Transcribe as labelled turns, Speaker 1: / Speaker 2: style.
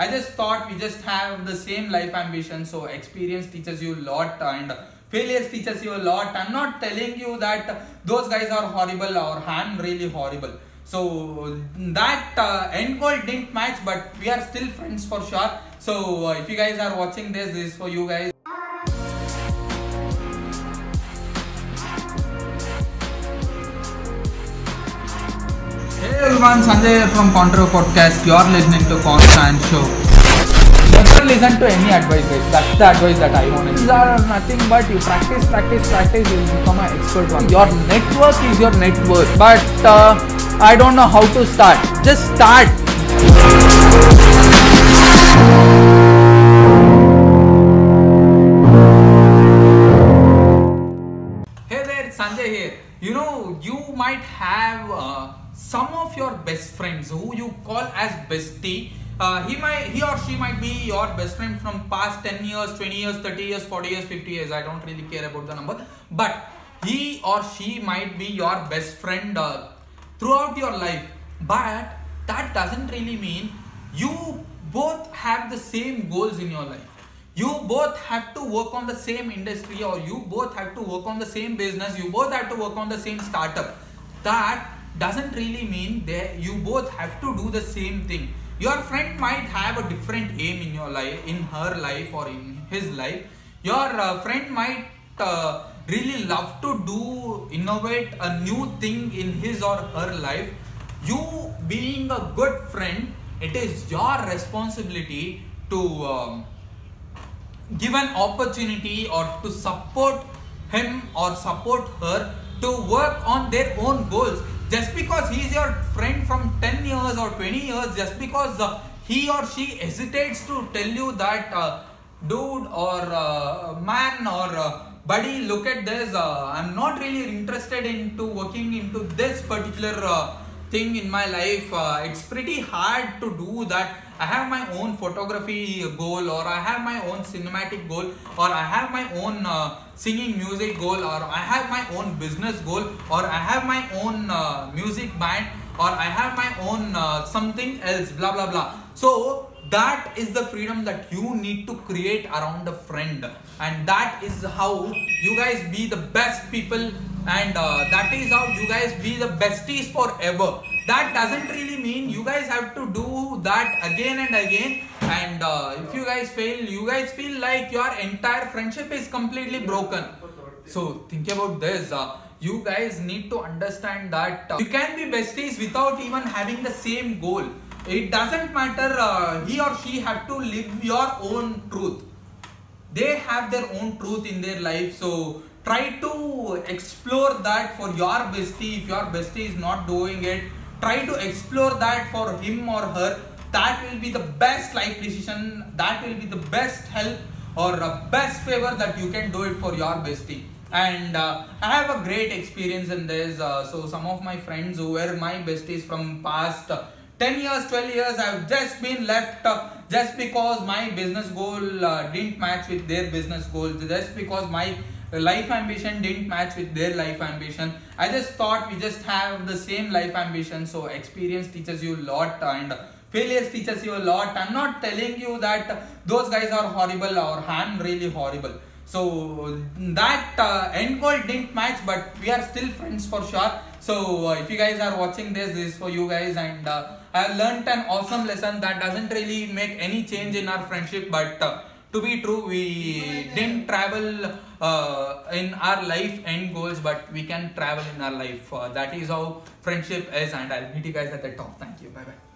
Speaker 1: I just thought we just have the same life ambition. So experience teaches you a lot and failures teaches you a lot. I'm not telling you that those guys are horrible or I'm really horrible. So that uh, end goal didn't match, but we are still friends for sure. So uh, if you guys are watching this, this is for you guys. Everyone, Sanjay here from Contra Podcast. You're listening to Constant Show. Never listen to any advice, guys. That's the advice that I want. These are nothing but you practice, practice, practice, you will become an expert one. Your network is your net worth. But uh, I don't know how to start. Just start. Some of your best friends who you call as bestie. Uh, he might, he or she might be your best friend from past 10 years, 20 years, 30 years, 40 years, 50 years. I don't really care about the number, but he or she might be your best friend uh, throughout your life. But that doesn't really mean you both have the same goals in your life you both have to work on the same industry or you both have to work on the same business you both have to work on the same startup that doesn't really mean that you both have to do the same thing. Your friend might have a different aim in your life in her life or in his life. Your uh, friend might uh, really love to do innovate a new thing in his or her life. You being a good friend it is your responsibility to um, give an opportunity or to support him or support her to work on their own goals just because he is your friend from 10 years or 20 years just because uh, he or she hesitates to tell you that uh, dude or uh, man or uh, buddy look at this uh, i'm not really interested into working into this particular uh, thing in my life. It's pretty hard to do that i have my own photography goal or i have my own cinematic goal or i have my own uh, singing music goal or i have my own business goal or i have my own uh, music band or i have my own uh, something else blah blah blah. So that is the freedom that you need to create around a friend. And that is how you guys be the best people and uh, that is how you guys be the besties forever. That doesn't really mean you guys have to do that again and again. And uh, if you guys fail you guys feel like your entire friendship is completely broken. So think about this uh, you guys need to understand that uh, you can be besties without even having the same goal. It doesn't matter uh, he or she have to live your own truth. They have their own truth in their life so try to explore that for your bestie. If your bestie is not doing it try to explore that for him or her. That will be the best life decision. That will be the best help or best favor that you can do it for your bestie. And uh, i have a great experience in this. Uh, so some of my friends who were my besties from past uh, 10 years 12 years i've just been left uh, just because my business goal uh, didn't match with their business goals just because my life ambition didn't match with their life ambition. I just thought we just have the same life ambition so experience teaches you a lot and failures teaches you a lot. I'm not telling you that those guys are horrible or i'm really horrible. So that uh, end goal didn't match but we are still friends for sure. So uh, if you guys are watching this this is for you guys and uh, i have learned an awesome lesson that doesn't really make any change in our friendship but uh, to be true we didn't travel uh, in our life end goals but we can travel in our life. Uh, that is how friendship is and i'll meet you guys at the top. Thank you. Bye bye